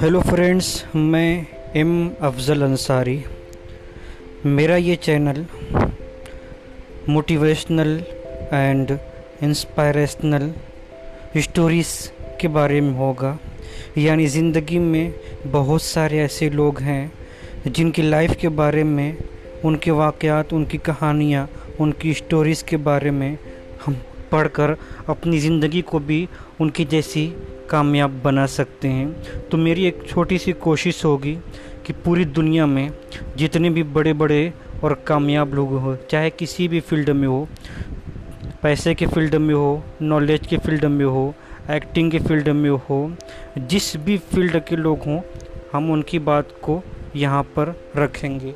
Hello friends मैं am Afzal Ansari मेरा ये channel motivational and inspirational stories के बारे में होगा. यानी ज़िंदगी में बहुत सारे ऐसे लोग हैं जिनकी लाइफ के बारे में, उनके वाक़यात, उनकी कहानियाँ, उनकी स्टोरीज़ के बारे में हम पढ़कर अपनी ज़िंदगी को भी उनकी जैसी कामयाब बना सकते हैं। तो मेरी एक छोटी सी कोशिश होगी कि पूरी दुनिया में जितने भी बड़े बड़े और कामयाब लोग हो, चाहे किसी भी फ़ील्ड में हो, पैसे के फ़ील्ड में हो, नॉलेज के फ़ील्ड में हो, एक्टिंग के फ़ील्ड में हो, जिस भी फ़ील्ड के लोग हों, हम उनकी बात को यहाँ पर रखेंगे।